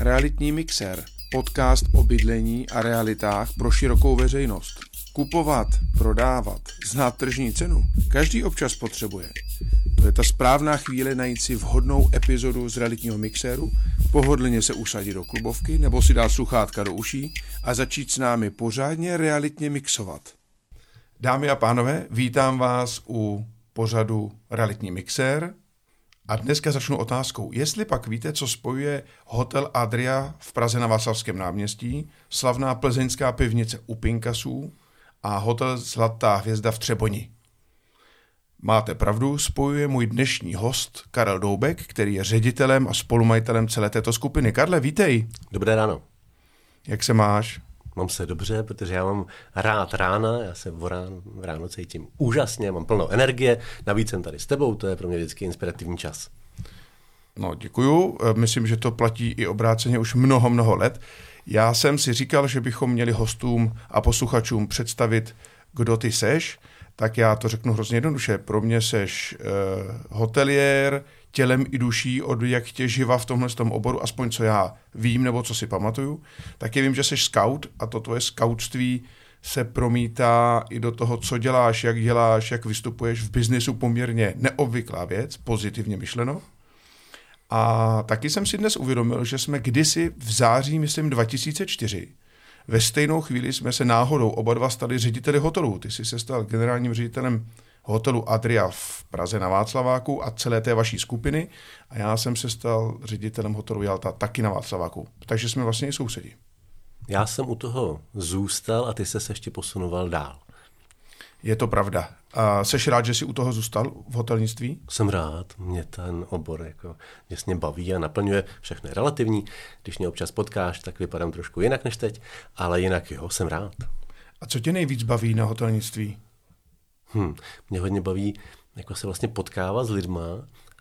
Realitní mixer, podcast o bydlení a realitách pro širokou veřejnost. Kupovat, prodávat, znát tržní cenu, každý občas potřebuje. To je ta správná chvíle najít si vhodnou epizodu z realitního mixéru, pohodlně se usadit do klubovky nebo si dát sluchátka do uší a začít s námi pořádně realitně mixovat. Dámy a pánové, vítám vás u pořadu Realitní mixér, a dneska začnu otázkou. Jestli pak víte, co spojuje Hotel Adria v Praze na Václavském náměstí, slavná plzeňská pivnice u Pinkasů a Hotel Zlatá hvězda v Třeboni. Máte pravdu, spojuje můj dnešní host Karel Doubek, který je ředitelem a spolumajitelem celé této skupiny. Karle, vítej. Dobré ráno. Jak se máš? Mám se dobře, protože já mám rád rána, já se v ráno, v ráno cítím úžasně, mám plnou energie, navíc jsem tady s tebou, to je pro mě vždycky inspirativní čas. No, děkuju. E, myslím, že to platí i obráceně už mnoho, mnoho let. Já jsem si říkal, že bychom měli hostům a posluchačům představit, kdo ty seš, tak já to řeknu hrozně jednoduše. Pro mě seš uh, hotelier, tělem i duší, od jak tě živa v tomhle tom oboru, aspoň co já vím nebo co si pamatuju. Taky vím, že jsi scout a to tvoje scoutství se promítá i do toho, co děláš, jak děláš, jak vystupuješ v biznesu poměrně neobvyklá věc, pozitivně myšleno. A taky jsem si dnes uvědomil, že jsme kdysi v září, myslím 2004, ve stejnou chvíli jsme se náhodou oba dva stali řediteli hotelu. Ty jsi se stal generálním ředitelem hotelu Adria v Praze na Václaváku a celé té vaší skupiny a já jsem se stal ředitelem hotelu Jalta taky na Václaváku. Takže jsme vlastně i sousedi. Já jsem u toho zůstal a ty se ještě posunoval dál. Je to pravda. A seš rád, že jsi u toho zůstal v hotelnictví? Jsem rád, mě ten obor jako jasně baví a naplňuje, všechno je relativní. Když mě občas potkáš, tak vypadám trošku jinak než teď, ale jinak jo, jsem rád. A co tě nejvíc baví na hotelnictví? Hmm, mě hodně baví jako se vlastně potkávat s lidma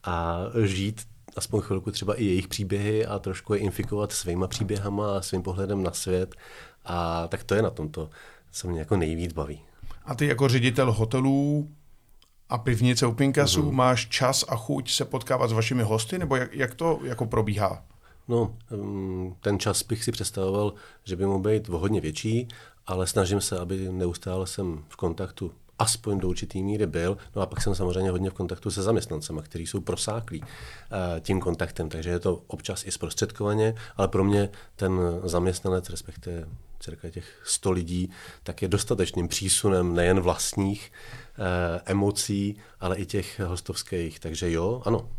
a žít aspoň chvilku třeba i jejich příběhy a trošku je infikovat svýma příběhama a svým pohledem na svět. A tak to je na tomto, co mě jako nejvíc baví. A ty jako ředitel hotelů a pivnice u Pinkasů mm. máš čas a chuť se potkávat s vašimi hosty, nebo jak, jak to jako probíhá? No, mm, ten čas bych si představoval, že by mohl být hodně větší, ale snažím se, aby neustále jsem v kontaktu aspoň do určitý míry byl. No a pak jsem samozřejmě hodně v kontaktu se zaměstnancemi, kteří jsou prosáklí uh, tím kontaktem, takže je to občas i zprostředkovaně, ale pro mě ten zaměstnanec, respektive cirka těch 100 lidí, tak je dostatečným přísunem nejen vlastních uh, emocí, ale i těch hostovských. Takže jo, ano.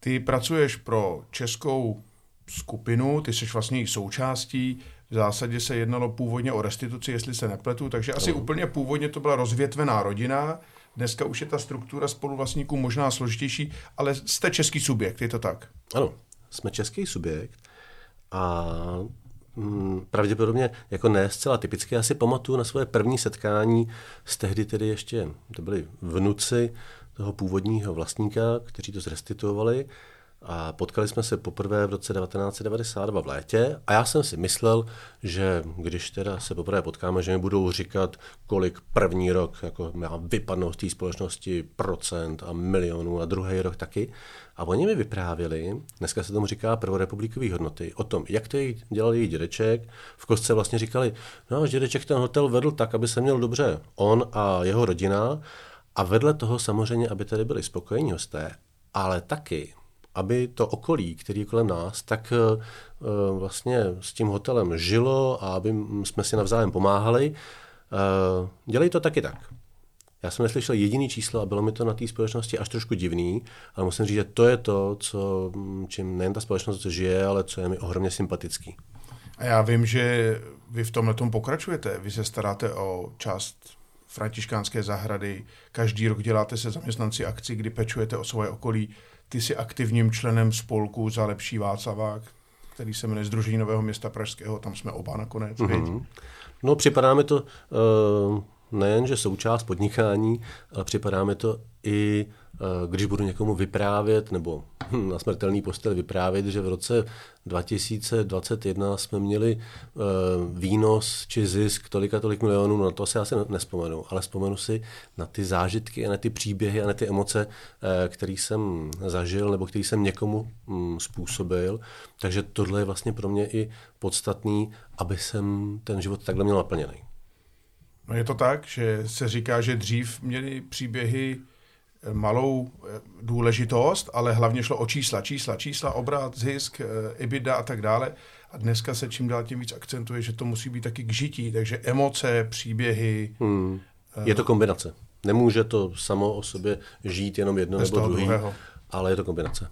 Ty pracuješ pro českou skupinu, ty jsi vlastně i součástí v zásadě se jednalo původně o restituci, jestli se nepletu, takže asi no. úplně původně to byla rozvětvená rodina. Dneska už je ta struktura spoluvlastníků možná složitější, ale jste český subjekt, je to tak? Ano, jsme český subjekt a mm, pravděpodobně jako ne zcela typicky. Já si pamatuju na svoje první setkání s tehdy tedy ještě, to byli vnuci toho původního vlastníka, kteří to zrestituovali a potkali jsme se poprvé v roce 1992 v létě a já jsem si myslel, že když teda se poprvé potkáme, že mi budou říkat, kolik první rok jako má vypadnout z té společnosti procent a milionů a druhý rok taky. A oni mi vyprávěli, dneska se tomu říká prvorepublikový hodnoty, o tom, jak to dělal její dědeček. V kostce vlastně říkali, no, dědeček ten hotel vedl tak, aby se měl dobře on a jeho rodina a vedle toho samozřejmě, aby tady byli spokojení hosté, ale taky aby to okolí, který je kolem nás, tak eh, eh, vlastně s tím hotelem žilo a aby jsme si navzájem pomáhali. Eh, dělej to taky tak. Já jsem neslyšel jediný číslo a bylo mi to na té společnosti až trošku divný, ale musím říct, že to je to, co, čím nejen ta společnost žije, ale co je mi ohromně sympatický. A já vím, že vy v tomhle tom pokračujete. Vy se staráte o část františkánské zahrady. Každý rok děláte se zaměstnanci akci, kdy pečujete o svoje okolí. Ty jsi aktivním členem spolku za lepší Václavák, který se jmenuje Združení Nového města Pražského, tam jsme oba nakonec. Mm-hmm. No připadá mi to uh, nejen, že součást podnikání, ale připadá mi to i, uh, když budu někomu vyprávět nebo hm, na smrtelný postel vyprávět, že v roce 2021 jsme měli uh, výnos či zisk tolika tolik milionů, no to si asi nespomenu, ale vzpomenu si na ty zážitky a na ty příběhy a na ty emoce, uh, které jsem zažil nebo který jsem někomu um, způsobil. Takže tohle je vlastně pro mě i podstatný, aby jsem ten život takhle měl naplněný. No je to tak, že se říká, že dřív měli příběhy eh, malou eh, důležitost, ale hlavně šlo o čísla, čísla, čísla, obrat, zisk, EBITDA eh, a tak dále. A dneska se čím dál tím víc akcentuje, že to musí být taky k žití, takže emoce, příběhy. Hmm. Je to kombinace. Nemůže to samo o sobě žít jenom jedno nebo druhý, druhého. ale je to kombinace.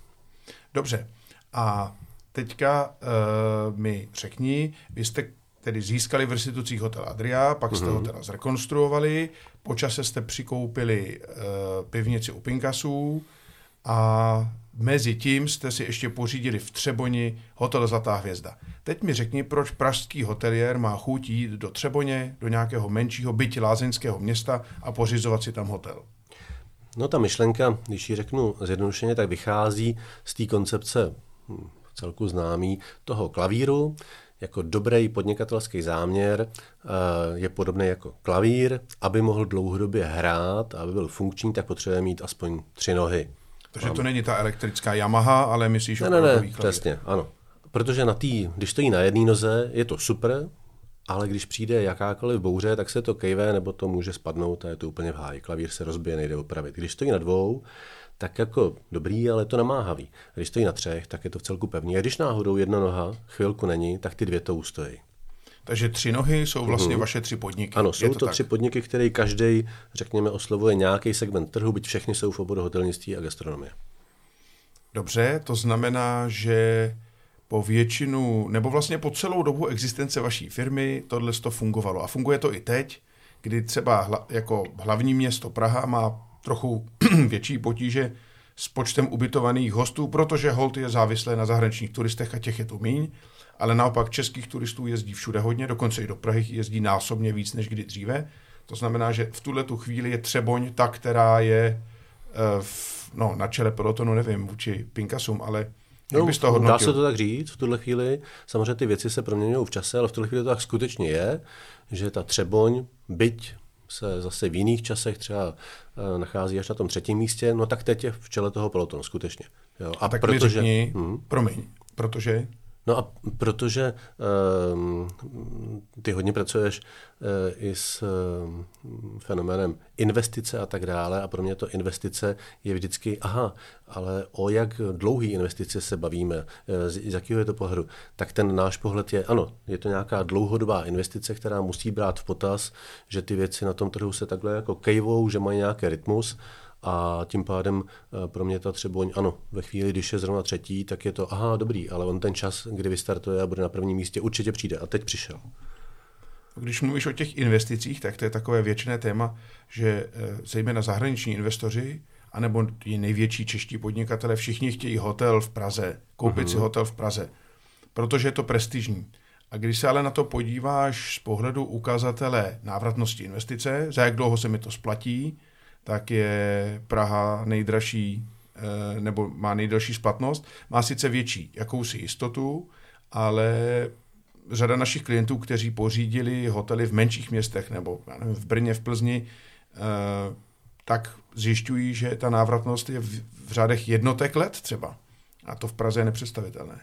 Dobře. A teďka uh, mi řekni, vy jste tedy získali v restitucích hotel Adria, pak jste mm-hmm. ho teda zrekonstruovali, po čase jste přikoupili uh, pivnici u Pinkasů a mezi tím jste si ještě pořídili v Třeboni hotel Zlatá hvězda. Teď mi řekni, proč pražský hoteliér má chuť jít do Třeboně, do nějakého menšího byť lázeňského města a pořizovat si tam hotel. No ta myšlenka, když ji řeknu zjednodušeně, tak vychází z té koncepce hm, celku známý toho klavíru, jako dobrý podnikatelský záměr eh, je podobný jako klavír. Aby mohl dlouhodobě hrát, aby byl funkční, tak potřebuje mít aspoň tři nohy. Takže to není ta elektrická Yamaha, ale myslíš ne, ne, ne, přesně, ano. Protože na tý, když stojí na jedné noze, je to super, ale když přijde jakákoliv bouře, tak se to kejve, nebo to může spadnout a je to úplně v háji. Klavír se rozbije, nejde opravit. Když stojí na dvou, tak jako dobrý, ale to namáhavý. Když stojí na třech, tak je to v celku pevný. A když náhodou jedna noha chvilku není, tak ty dvě to ustojí. Takže tři nohy jsou vlastně mm-hmm. vaše tři podniky. Ano, jsou je to, to tři podniky, které každý, řekněme, oslovuje nějaký segment trhu, byť všechny jsou v oboru hotelnictví a gastronomie. Dobře, to znamená, že po většinu, nebo vlastně po celou dobu existence vaší firmy tohle to fungovalo. A funguje to i teď, kdy třeba hla, jako hlavní město Praha má trochu větší potíže s počtem ubytovaných hostů, protože Holt je závislé na zahraničních turistech a těch je tu míň, ale naopak českých turistů jezdí všude hodně, dokonce i do Prahy jezdí násobně víc než kdy dříve. To znamená, že v tuhle tu chvíli je Třeboň ta, která je eh, v, no, na čele pelotonu, nevím, vůči Pinkasům, ale No, bys to dá se to tak říct v tuhle chvíli. Samozřejmě ty věci se proměňují v čase, ale v tuhle chvíli to tak skutečně je, že ta Třeboň, byť se zase v jiných časech třeba eh, nachází až na tom třetím místě, no tak teď je v čele toho pelotonu, skutečně. Jo. A, a tak protože, mi řekni, hmm, promiň, protože No a protože um, ty hodně pracuješ uh, i s uh, fenoménem investice a tak dále a pro mě to investice je vždycky, aha, ale o jak dlouhý investice se bavíme, z, z jakého je to pohledu, tak ten náš pohled je, ano, je to nějaká dlouhodobá investice, která musí brát v potaz, že ty věci na tom trhu se takhle jako kejvou, že mají nějaký rytmus a tím pádem eh, pro mě ta Třeboň, ano, ve chvíli, když je zrovna třetí, tak je to, aha, dobrý, ale on ten čas, kdy vystartuje a bude na prvním místě, určitě přijde. A teď přišel. Když mluvíš o těch investicích, tak to je takové většiné téma, že eh, zejména zahraniční investoři, anebo ti největší čeští podnikatele, všichni chtějí hotel v Praze, koupit uh-huh. si mhm. hotel v Praze, protože je to prestižní. A když se ale na to podíváš z pohledu ukazatele návratnosti investice, za jak dlouho se mi to splatí, tak je Praha nejdražší eh, nebo má nejdelší splatnost. Má sice větší jakousi jistotu, ale řada našich klientů, kteří pořídili hotely v menších městech nebo nevím, v Brně, v Plzni, eh, tak zjišťují, že ta návratnost je v řádech jednotek let třeba. A to v Praze je nepředstavitelné.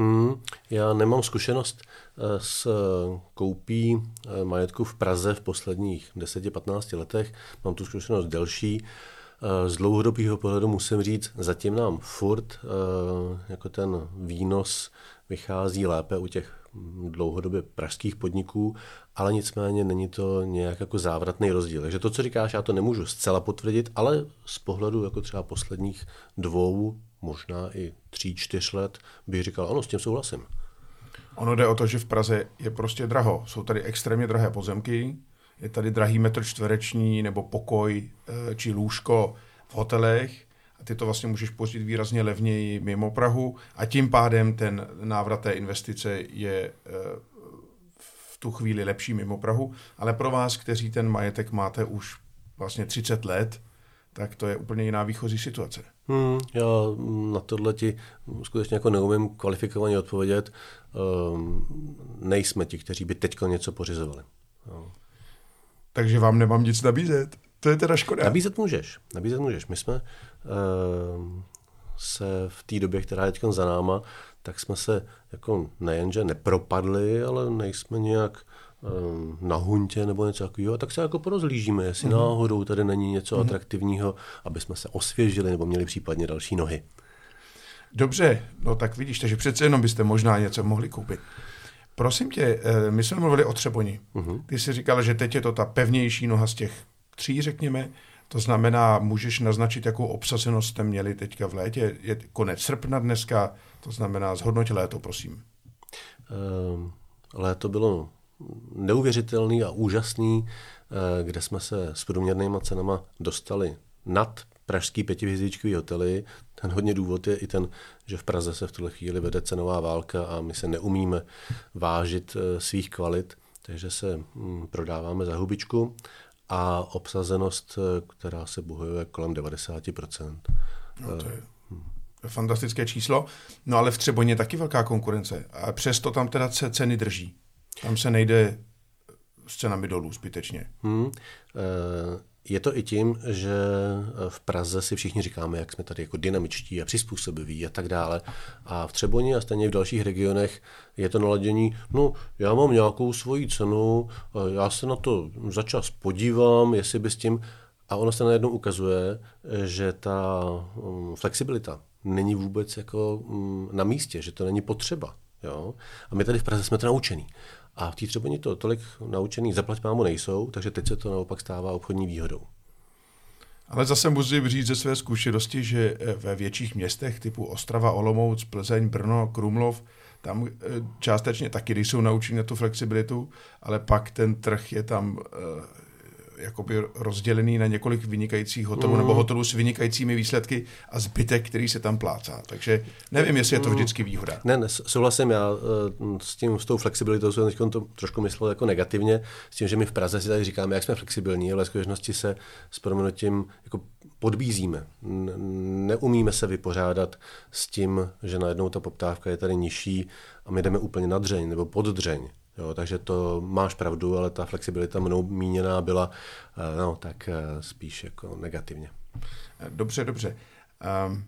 Hmm, já nemám zkušenost eh, s eh, koupí eh, majetku v Praze v posledních 10-15 letech. Mám tu zkušenost delší. Z dlouhodobého pohledu musím říct, zatím nám furt jako ten výnos vychází lépe u těch dlouhodobě pražských podniků, ale nicméně není to nějak jako závratný rozdíl. Takže to, co říkáš, já to nemůžu zcela potvrdit, ale z pohledu jako třeba posledních dvou, možná i tří, čtyř let bych říkal, ano, s tím souhlasím. Ono jde o to, že v Praze je prostě draho. Jsou tady extrémně drahé pozemky, je tady drahý metr čtvereční nebo pokoj eh, či lůžko v hotelech a ty to vlastně můžeš pořídit výrazně levněji mimo Prahu a tím pádem ten návrat té investice je eh, v tu chvíli lepší mimo Prahu, ale pro vás, kteří ten majetek máte už vlastně 30 let, tak to je úplně jiná výchozí situace. Hmm, já na tohle ti skutečně jako neumím kvalifikovaně odpovědět. Um, nejsme ti, kteří by teď něco pořizovali. No. Takže vám nemám nic nabízet. To je teda škoda. Nabízet můžeš. Nabízet můžeš. My jsme uh, se v té době, která je teď za náma, tak jsme se jako nejenže nepropadli, ale nejsme nějak um, na huntě nebo něco takového, tak se jako porozlížíme, jestli mm-hmm. náhodou tady není něco mm-hmm. atraktivního, aby jsme se osvěžili nebo měli případně další nohy. Dobře, no tak vidíš, takže přece jenom byste možná něco mohli koupit. Prosím tě, eh, my jsme mluvili o Třeboni. Uh-huh. Ty jsi říkal, že teď je to ta pevnější noha z těch tří, řekněme. To znamená, můžeš naznačit, jakou obsazenost jste měli teďka v létě. Je konec srpna dneska, to znamená, zhodnotě léto, prosím. Uh, léto bylo neuvěřitelný a úžasný, eh, kde jsme se s průměrnýma cenama dostali nad pražský pětihvězdičkový hotely. Ten hodně důvod je i ten, že v Praze se v tuhle chvíli vede cenová válka a my se neumíme vážit eh, svých kvalit, takže se hm, prodáváme za hubičku a obsazenost, eh, která se bohuje kolem 90%. No to je fantastické číslo. No ale v Třeboně je taky velká konkurence. A přesto tam teda ceny drží. Tam se nejde s cenami dolů zbytečně. Hmm. Je to i tím, že v Praze si všichni říkáme, jak jsme tady jako dynamičtí a přizpůsobiví a tak dále. A v Třeboni a stejně v dalších regionech je to naladění, no já mám nějakou svoji cenu, já se na to za čas podívám, jestli by s tím... A ono se najednou ukazuje, že ta um, flexibilita není vůbec jako um, na místě, že to není potřeba. Jo? A my tady v Praze jsme to naučení. A v té Třeboni to tolik naučený zaplať mámu nejsou, takže teď se to naopak stává obchodní výhodou. Ale zase musím říct ze své zkušenosti, že eh, ve větších městech typu Ostrava, Olomouc, Plzeň, Brno, Krumlov, tam eh, částečně taky jsou naučení na tu flexibilitu, ale pak ten trh je tam eh, jakoby rozdělený na několik vynikajících hotelů mm. nebo hotelů s vynikajícími výsledky a zbytek, který se tam plácá. Takže nevím, jestli je to mm. vždycky výhoda. Ne, ne souhlasím, já eh, s tím, s tou flexibilitou jsem teď to trošku myslel jako negativně, s tím, že my v Praze si tady říkáme, jak jsme flexibilní, ale v skutečnosti se s proměnutím jako podbízíme. Neumíme se vypořádat s tím, že najednou ta poptávka je tady nižší a my jdeme úplně na dřeň nebo pod dřeň. Jo, takže to máš pravdu, ale ta flexibilita mnou míněná byla eh, no, tak eh, spíš jako negativně. Dobře, dobře. Um,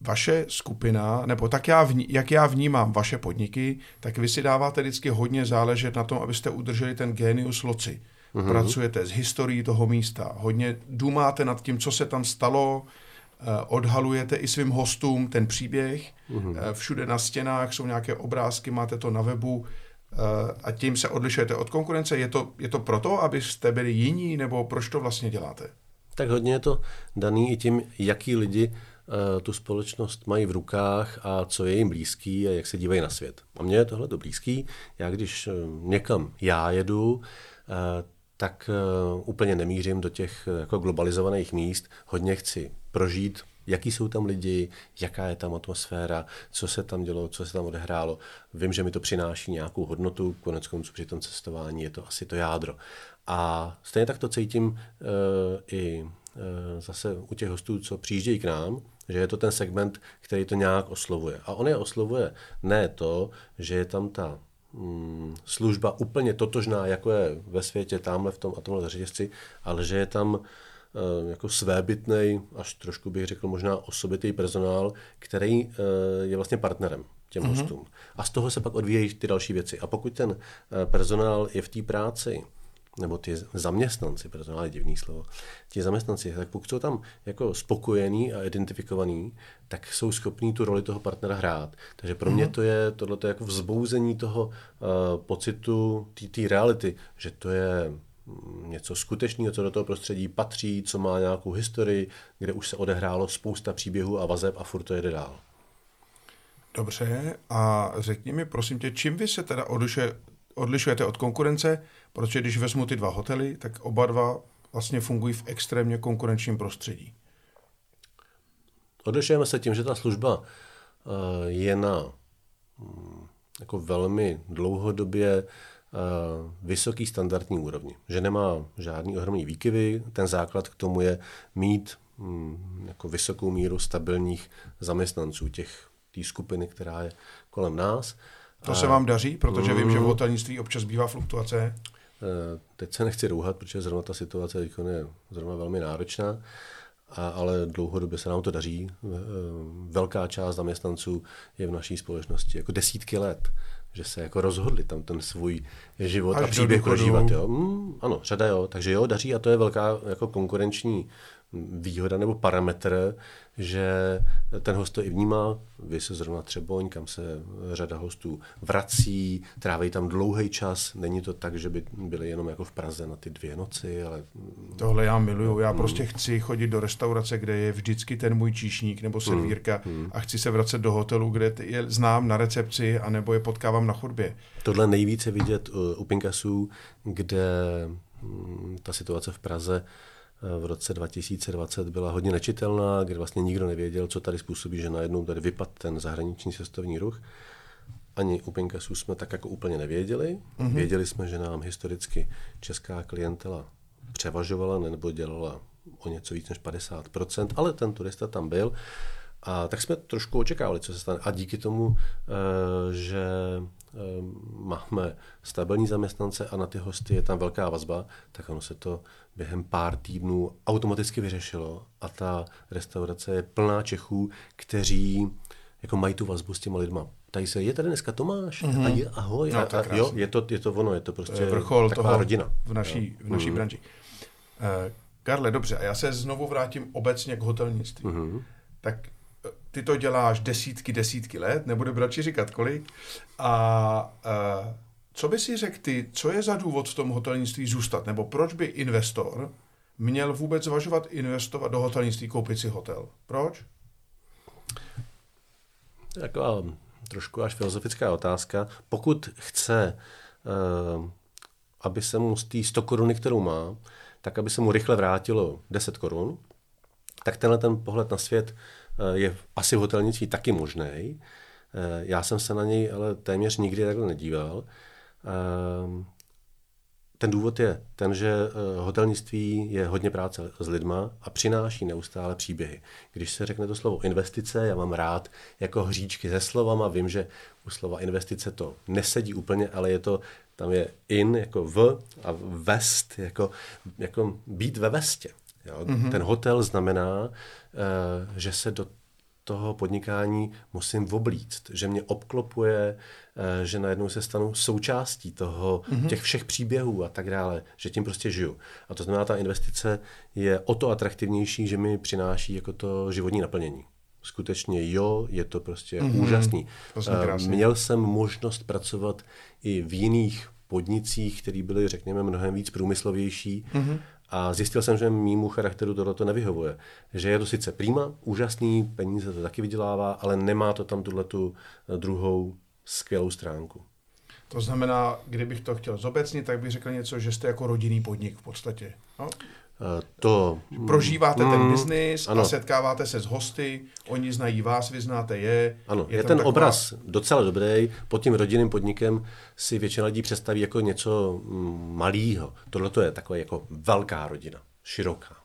vaše skupina, nebo tak já vní, jak já vnímám vaše podniky, tak vy si dáváte vždycky hodně záležet na tom, abyste udrželi ten genius loci. Mm-hmm. Pracujete s historií toho místa, hodně dumáte nad tím, co se tam stalo, Eh, odhalujete i svým hostům ten příběh. Mm-hmm. Všude na stěnách jsou nějaké obrázky, máte to na webu eh, a tím se odlišujete od konkurence. Je to, je to proto, abyste byli jiní, nebo proč to vlastně děláte? Tak hodně je to daný i tím, jaký lidi tu společnost mají v rukách a co je jim blízký a jak se dívají na svět. A mně je tohle to blízký. Já když někam já jedu, tak úplně nemířím do těch jako globalizovaných míst. Hodně chci prožít, jaký jsou tam lidi, jaká je tam atmosféra, co se tam dělo, co se tam odehrálo. Vím, že mi to přináší nějakou hodnotu, konec konců při tom cestování je to asi to jádro. A stejně tak to cítím uh, i uh, zase u těch hostů, co přijíždějí k nám, že je to ten segment, který to nějak oslovuje. A on je oslovuje ne to, že je tam ta mm, služba úplně totožná, jako je ve světě tamhle v tom a tomhle ale že je tam Eh, jako svébytný, až trošku bych řekl možná osobitý personál, který eh, je vlastně partnerem těm mm-hmm. hostům. A z toho se pak odvíjejí ty další věci. A pokud ten eh, personál je v té práci, nebo ty zaměstnanci, personál je divný slovo, ti zaměstnanci, tak pokud jsou tam jako spokojení a identifikovaní, tak jsou schopní tu roli toho partnera hrát. Takže pro mě mm-hmm. to je tohle jako vzbouzení toho uh, pocitu té reality, že to je něco skutečného, co do toho prostředí patří, co má nějakou historii, kde už se odehrálo spousta příběhů a vazeb a furt to jede dál. Dobře, a řekni mi prosím tě, čím vy se teda odlišuje, odlišujete od konkurence, protože když vezmu ty dva hotely, tak oba dva vlastně fungují v extrémně konkurenčním prostředí. Odlišujeme se tím, že ta služba eh, je na mm, jako velmi dlouhodobě vysoký standardní úrovni, že nemá žádný ohromný výkyvy, ten základ k tomu je mít mm, jako vysokou míru stabilních zaměstnanců těch té skupiny, která je kolem nás. To a... se vám daří, protože vím, že v mm. hotelnictví občas bývá fluktuace. Eh, teď se nechci rouhat, protože zrovna ta situace je zrovna velmi náročná, a, ale dlouhodobě se nám to daří. Eh, velká část zaměstnanců je v naší společnosti jako desítky let, že se jako rozhodli tam ten svůj život Až a příběh prožívat. Jo? Mm, ano, řada jo, takže jo, daří a to je velká jako konkurenční výhoda nebo parametr, že ten host to i vnímá. Vy se zrovna Třeboň, kam se řada hostů vrací, tráví tam dlouhý čas. Není to tak, že by byli jenom jako v Praze na ty dvě noci, ale... Tohle já miluju. Já prostě chci chodit do restaurace, kde je vždycky ten můj číšník nebo servírka hmm. hmm. a chci se vracet do hotelu, kde je znám na recepci a nebo je potkávám na chodbě. Tohle nejvíce vidět u Pinkasů, kde hm, ta situace v Praze v roce 2020 byla hodně nečitelná, kdy vlastně nikdo nevěděl, co tady způsobí, že najednou tady vypad ten zahraniční cestovní ruch. Ani u Pinkasů jsme tak jako úplně nevěděli. Mm-hmm. Věděli jsme, že nám historicky česká klientela převažovala nebo dělala o něco víc než 50%, ale ten turista tam byl. A tak jsme trošku očekávali, co se stane. A díky tomu, eh, že eh, máme stabilní zaměstnance a na ty hosty je tam velká vazba, tak ono se to během pár týdnů automaticky vyřešilo a ta restaurace je plná Čechů, kteří jako mají tu vazbu s těma lidma. Tady se, je tady dneska Tomáš mm-hmm. a je, ahoj. No, a, a, jo, je to, je to ono, je to prostě to je vrchol taková toho rodina. V naší, v naší mm-hmm. branži. Uh, Karle, dobře, a já se znovu vrátím obecně k hotelnictví. Mm-hmm. Tak eh, ty to děláš desítky, desítky let, nebudu radši říkat kolik. A uh, co by si řekl ty, co je za důvod v tom hotelnictví zůstat? Nebo proč by investor měl vůbec zvažovat investovat do hotelnictví, koupit si hotel? Proč? Taková trošku až filozofická otázka. Pokud chce, eh, aby se mu z té 100 koruny, kterou má, tak aby se mu rychle vrátilo 10 korun, tak tenhle ten pohled na svět je asi v hotelnictví taky možný. Eh, já jsem se na něj ale téměř nikdy takhle nedíval. Ehm, ten důvod je ten, že eh, hotelnictví je hodně práce s lidma a přináší neustále příběhy. Když se řekne to slovo investice, já mám rád jako hříčky se slovama, vím, že u slova investice to nesedí úplně, ale je to, tam je in jako v a vest, jako, jako být ve vestě. Jo? Mm-hmm. Ten hotel znamená, eh, že se do toho podnikání musím oblíct, že mě obklopuje, eh, že najednou se stanu součástí toho, mm-hmm. těch všech příběhů a tak dále, že tím prostě žiju. A to znamená, ta investice je o to atraktivnější, že mi přináší jako to životní naplnění. Skutečně jo, je to prostě mm-hmm. úžasný. To Měl jsem možnost pracovat i v jiných podnicích, které byly, řekněme, mnohem víc průmyslovější. Mm-hmm. A zjistil jsem, že mýmu charakteru tohle to nevyhovuje. Že je to sice prima, úžasný, peníze to taky vydělává, ale nemá to tam tuhle tu eh, druhou skvělou stránku. To znamená, kdybych to chtěl zobecnit, tak bych řekl něco, že jste jako rodinný podnik v podstatě. No? To... Prožíváte mm, ten biznis a setkáváte se s hosty, oni znají vás, vy znáte je. Ano, je, je ten taková... obraz docela dobrý. Pod tím rodinným podnikem si většina lidí představí jako něco mm, malého. Tohle to je taková jako velká rodina, široká.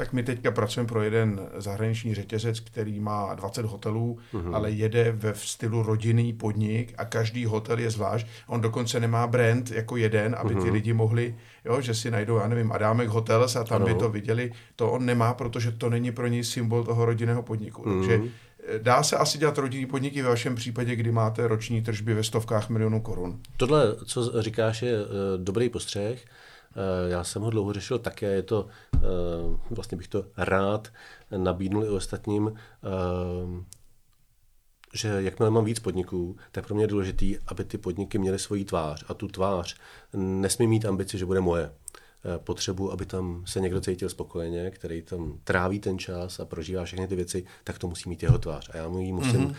Tak my teďka pracujeme pro jeden zahraniční řetězec, který má 20 hotelů, mm-hmm. ale jede ve stylu rodinný podnik a každý hotel je zvlášť. On dokonce nemá brand jako jeden, aby mm-hmm. ty mhm. lidi mohli, jo, že si najdou, já nevím, Adámek Hotels a tam ano. by to viděli. To on nemá, protože to není pro něj symbol toho rodinného podniku. Mm-hmm. Takže eh, Dá se asi dělat rodinný podniky ve vašem případě, kdy máte roční tržby ve stovkách milionů korun? Tohle, co říkáš, je uh, dobrý postřeh. Eh, já jsem ho dlouho řešil také, je to, eh, vlastně bych to rád nabídnul i ostatním, eh, že jakmile mám víc podniků, tak pro mě je důležité, aby ty podniky měly svoji tvář. A tu tvář nesmí mít ambici, že bude moje. Potřebu, aby tam se někdo cítil spokojeně, který tam tráví ten čas a prožívá všechny ty věci, tak to musí mít jeho tvář. A já mu ji musím mm-hmm.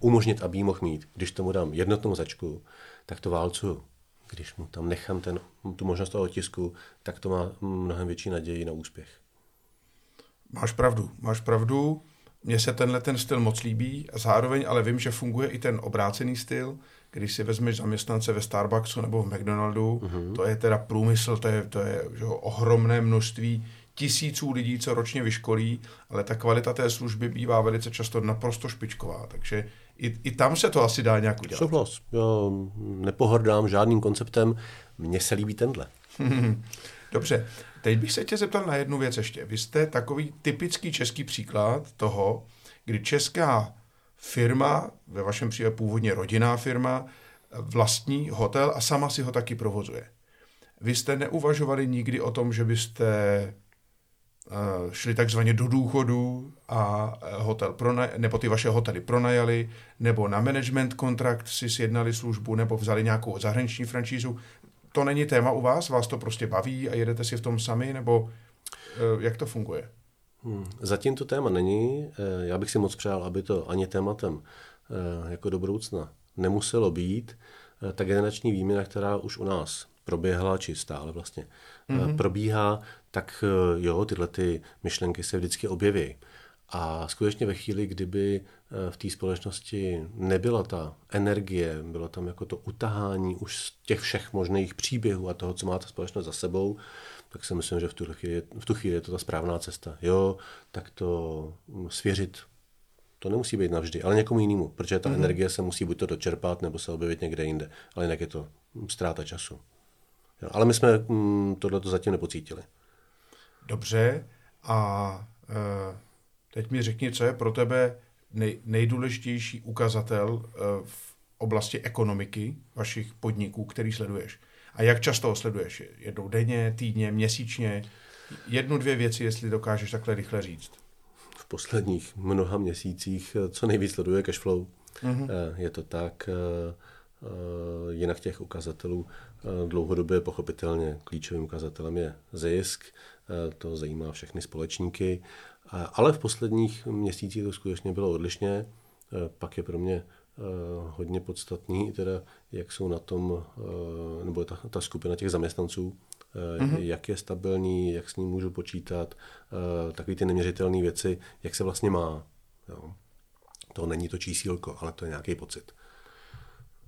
umožnit, aby ji mohl mít. Když tomu dám jednotnou začku, tak to válcuju když mu tam nechám ten, tu možnost toho otisku, tak to má mnohem větší naději na úspěch. Máš pravdu, máš pravdu. Mně se tenhle ten styl moc líbí a zároveň ale vím, že funguje i ten obrácený styl, když si vezmeš zaměstnance ve Starbucksu nebo v McDonaldu, uh-huh. to je teda průmysl, to je, to je že, ohromné množství tisíců lidí, co ročně vyškolí, ale ta kvalita té služby bývá velice často naprosto špičková, takže i, i tam se to asi dá nějak udělat. Souhlas. Já nepohrdám žádným konceptem, mně se líbí tenhle. Dobře, teď bych se tě zeptal na jednu věc ještě. Vy jste takový typický český příklad toho, kdy česká firma, ve vašem případě původně rodinná firma, vlastní hotel a sama si ho taky provozuje. Vy jste neuvažovali nikdy o tom, že byste šli takzvaně do důchodu a eh, hotel pronaj- nebo ty vaše hotely pronajali, nebo na management kontrakt si sjednali službu, nebo vzali nějakou zahraniční franšízu. To není téma u vás? Vás to prostě baví a jedete si v tom sami, nebo uh, jak to funguje? Hmm. Zatím to téma není. Já bych si moc přál, aby to ani tématem jako do budoucna nemuselo být. Ta generační výměna, která už u nás proběhla, či stále vlastně mm-hmm. probíhá, tak eh, jo, tyhle ty myšlenky se vždycky objeví. A skutečně ve chvíli, kdyby eh, v té společnosti nebyla ta energie, bylo tam jako to utahání už z těch všech možných příběhů a toho, co má ta společnost za sebou, tak si myslím, že v tu chvíli, v tu chvíli je to ta správná cesta. Jo, tak to hm, svěřit to nemusí být navždy, ale někomu jinému, protože ta mm-hmm. energie se musí buď to dočerpat, nebo se objevit někde jinde. Ale jinak je to ztráta času. Jo, ale my jsme mm, tohle zatím nepocítili. Dobře. A e, teď mi řekni, co je pro tebe nej, nejdůležitější ukazatel e, v oblasti ekonomiky vašich podniků, který sleduješ. A jak často ho sleduješ? Jednou denně, týdně, měsíčně? Jednu, dvě věci, jestli dokážeš takhle rychle říct. V posledních mnoha měsících e, co nejvíc sleduje cashflow. Mm-hmm. Je to tak, jinak těch ukazatelů Dlouhodobě pochopitelně klíčovým ukazatelem je zisk, to zajímá všechny společníky, ale v posledních měsících to skutečně bylo odlišně. Pak je pro mě hodně podstatný, teda jak jsou na tom, nebo ta, ta skupina těch zaměstnanců, mm-hmm. jak je stabilní, jak s ním můžu počítat, takové ty neměřitelné věci, jak se vlastně má. Jo. To není to čísílko, ale to je nějaký pocit.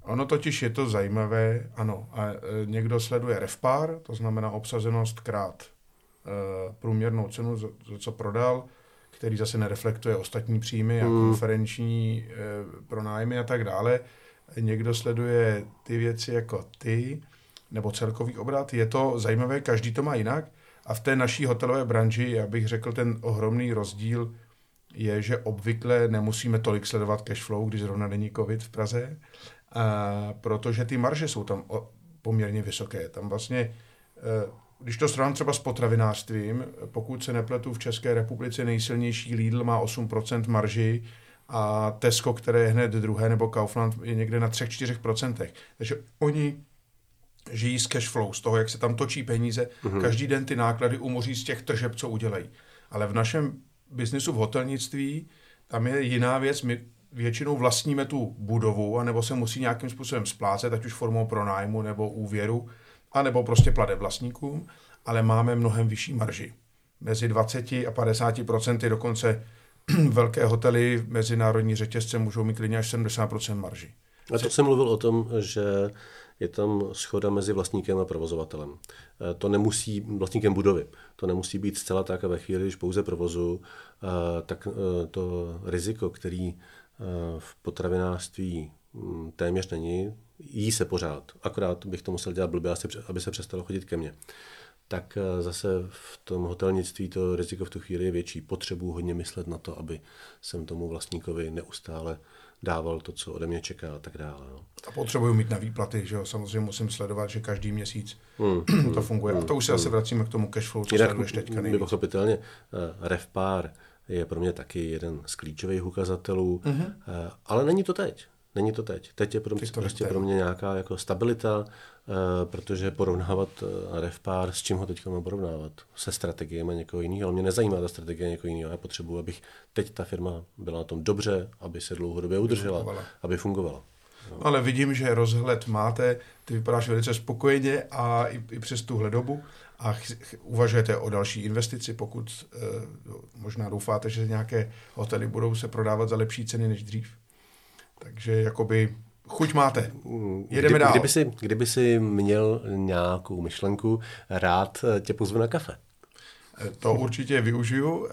Ono totiž je to zajímavé, ano, a e, někdo sleduje refpar, to znamená obsazenost krát e, průměrnou cenu, za, za co prodal, který zase nereflektuje ostatní příjmy a hmm. konferenční e, pronájmy a tak dále. Někdo sleduje ty věci jako ty, nebo celkový obrat. Je to zajímavé, každý to má jinak. A v té naší hotelové branži, já bych řekl, ten ohromný rozdíl je, že obvykle nemusíme tolik sledovat cash flow, když zrovna není covid v Praze, protože ty marže jsou tam poměrně vysoké. Tam vlastně, e, když to srovnám třeba s potravinářstvím, pokud se nepletu v České republice nejsilnější Lidl má 8% marži a Tesco, které je hned druhé, nebo Kaufland je někde na 3-4%. Takže oni žijí z cash flow, z toho, jak se tam točí peníze. Mm-hmm. Každý den ty náklady umoří z těch tržeb, co udělají. Ale v našem biznisu v hotelnictví tam je jiná věc. My většinou vlastníme tu budovu, anebo se musí nějakým způsobem splácet, ať už formou pronájmu nebo úvěru, anebo prostě plade vlastníkům, ale máme mnohem vyšší marži. Mezi 20 a 50 procenty dokonce velké hotely, mezinárodní řetězce můžou mít klidně až 70% marži. A to jsem mluvil o tom, že je tam schoda mezi vlastníkem a provozovatelem. E, to nemusí, vlastníkem budovy, to nemusí být zcela tak a ve chvíli, když pouze provozu, e, tak e, to riziko, který Eh, v potravinářství hm, téměř není. Jí se pořád, akorát bych to musel dělat blbě, aby se přestalo chodit ke mně. Tak eh, zase v tom hotelnictví to riziko v tu chvíli je větší. Potřebuji hodně myslet na to, aby jsem tomu vlastníkovi neustále dával to, co ode mě čeká a tak dále. No. A potřebuji mít na výplaty, že jo? Samozřejmě musím sledovat, že každý měsíc hmm, to funguje. Hmm, a to už se hmm. zase vracíme k tomu cashflow, co Jinak, se teďka nejvíc. pochopitelně, uh, RevPAR je pro mě taky jeden z klíčových ukazatelů, mm-hmm. ale není to teď. Není to teď. Teď je pro mě, prostě pro mě nějaká jako stabilita, eh, protože porovnávat eh, RevPAR, s čím ho teď mám porovnávat? Se strategiemi někoho jiného. Ale mě nezajímá ta strategie někoho jiného. Já potřebuji, abych teď ta firma byla na tom dobře, aby se dlouhodobě udržela, fungovala. aby fungovala. No. Ale vidím, že rozhled máte, ty vypadáš velice spokojeně a i, i přes tuhle dobu a ch- uvažujete o další investici, pokud e, možná doufáte, že nějaké hotely budou se prodávat za lepší ceny než dřív. Takže jakoby chuť máte. Jedeme Kdy, dál. Kdyby si, kdyby si měl nějakou myšlenku, rád tě pozvu na kafe. To určitě využiju.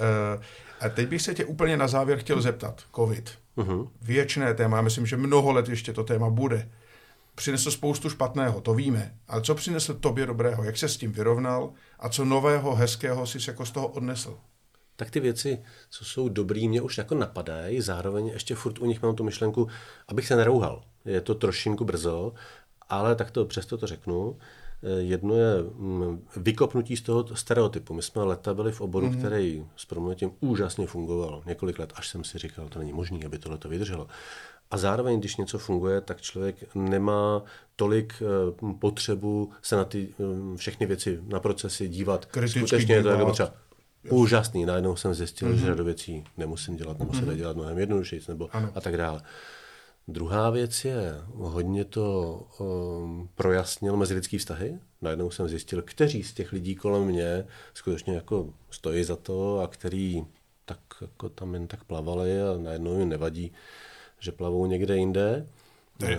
A teď bych se tě úplně na závěr chtěl zeptat. COVID. Uh-huh. Věčné téma, já myslím, že mnoho let ještě to téma bude. Přinesl spoustu špatného, to víme. Ale co přinesl tobě dobrého? Jak se s tím vyrovnal? A co nového, hezkého jsi jako z toho odnesl? tak ty věci, co jsou dobrý, mě už jako napadají, zároveň ještě furt u nich mám tu myšlenku, abych se nerouhal. Je to trošinku brzo, ale tak to přesto to řeknu. Jedno je mm, vykopnutí z toho stereotypu. My jsme leta byli v oboru, mm-hmm. který s proměnitím úžasně fungoval. Několik let, až jsem si říkal, to není možné, aby tohle to vydrželo. A zároveň, když něco funguje, tak člověk nemá tolik eh, potřebu se na ty eh, všechny věci, na procesy dívat. Kriticky Skutečně je to jako třeba úžasný. Najednou jsem zjistil, mm-hmm. že do věcí nemusím dělat, nebo se mm-hmm. dělat mnohem jednodušeji, nebo ano. a tak dále. Druhá věc je, hodně to um, projasnil mezi lidský vztahy. Najednou jsem zjistil, kteří z těch lidí kolem mě skutečně jako stojí za to a který tak jako tam jen tak plavali a najednou jim nevadí, že plavou někde jinde.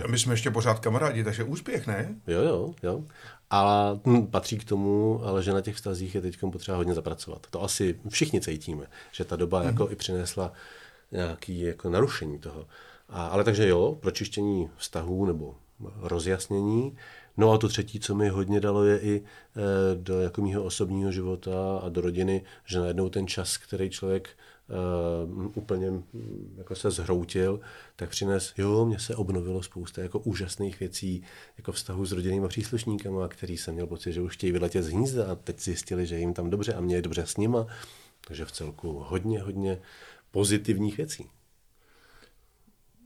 A my jsme ještě pořád kamarádi, takže úspěch, ne? Jo, jo, jo. A hm, patří k tomu, ale že na těch vztazích je teď potřeba hodně zapracovat. To asi všichni cítíme, že ta doba mm-hmm. jako i přinesla nějaké jako narušení toho. A, ale takže jo, pročištění vztahů nebo rozjasnění. No a to třetí, co mi hodně dalo, je i e, do jako mýho osobního života a do rodiny, že najednou ten čas, který člověk uh, úplně mm, jako se zhroutil, tak přines, jo, mně se obnovilo spousta jako úžasných věcí, jako vztahu s rodinnými příslušníkama, který jsem měl pocit, že už chtějí vyletět z hnízda a teď zjistili, že jim tam dobře a mě je dobře s nima. Takže v celku hodně, hodně pozitivních věcí.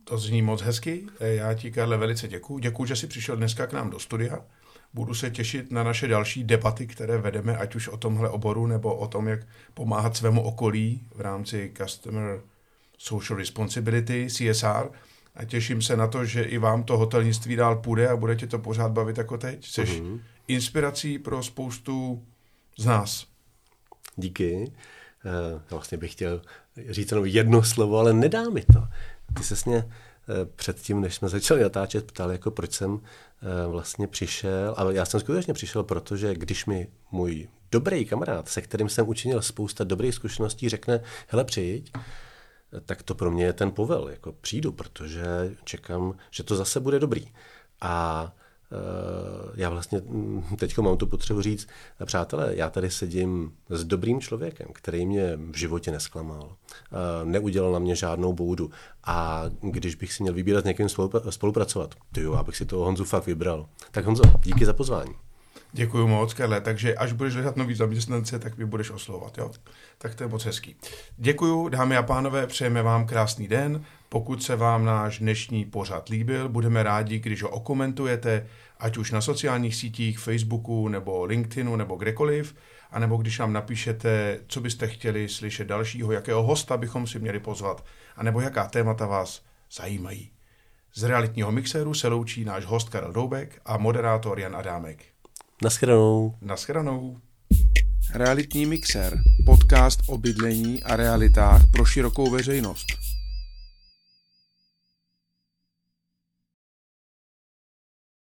To zní moc hezky. Já ti, Karle, velice děkuji. Děkuji, že jsi přišel dneska k nám do studia. Budu se těšit na naše další debaty, které vedeme, ať už o tomhle oboru, nebo o tom, jak pomáhat svému okolí v rámci Customer Social Responsibility, CSR. A těším se na to, že i vám to hotelnictví dál půjde a budete to pořád bavit jako teď. Jsi uh-huh. inspirací pro spoustu z nás. Díky. Uh, vlastně bych chtěl říct jenom jedno slovo, ale nedá mi to. Ty se mě Eh, předtím, než jsme začali natáčet, ptal, jako proč jsem eh, vlastně přišel. A já jsem skutečně přišel, protože když mi můj dobrý kamarád, se kterým jsem učinil spousta dobrých zkušeností, řekne, hele přijď, tak to pro mě je ten povel, jako přijdu, protože čekám, že to zase bude dobrý. A já vlastně hm, teď mám tu potřebu říct, přátelé, já tady sedím s dobrým člověkem, který mě v životě nesklamal, eh, neudělal na mě žádnou boudu a když bych si měl vybírat s někým spolupracovat, ty jo, abych si toho Honzu fakt vybral. Tak Honzo, díky za pozvání. Děkuji moc, Karle. Takže až budeš hledat nový zaměstnance, tak mi budeš oslovovat, jo? Tak to je moc hezký. Děkuji, dámy a pánové, přejeme vám krásný den. Pokud se vám náš dnešní pořad líbil, budeme rádi, když ho okomentujete, ať už na sociálních sítích, Facebooku nebo LinkedInu nebo kdekoliv, anebo když nám napíšete, co byste chtěli slyšet dalšího, jakého hosta bychom si měli pozvat, anebo jaká témata vás zajímají. Z realitního mixéru se loučí náš host Karel Doubek a moderátor Jan Adámek. Naschledanou. Naschledanou. Realitní mixer, podcast o bydlení a realitách pro širokou veřejnost.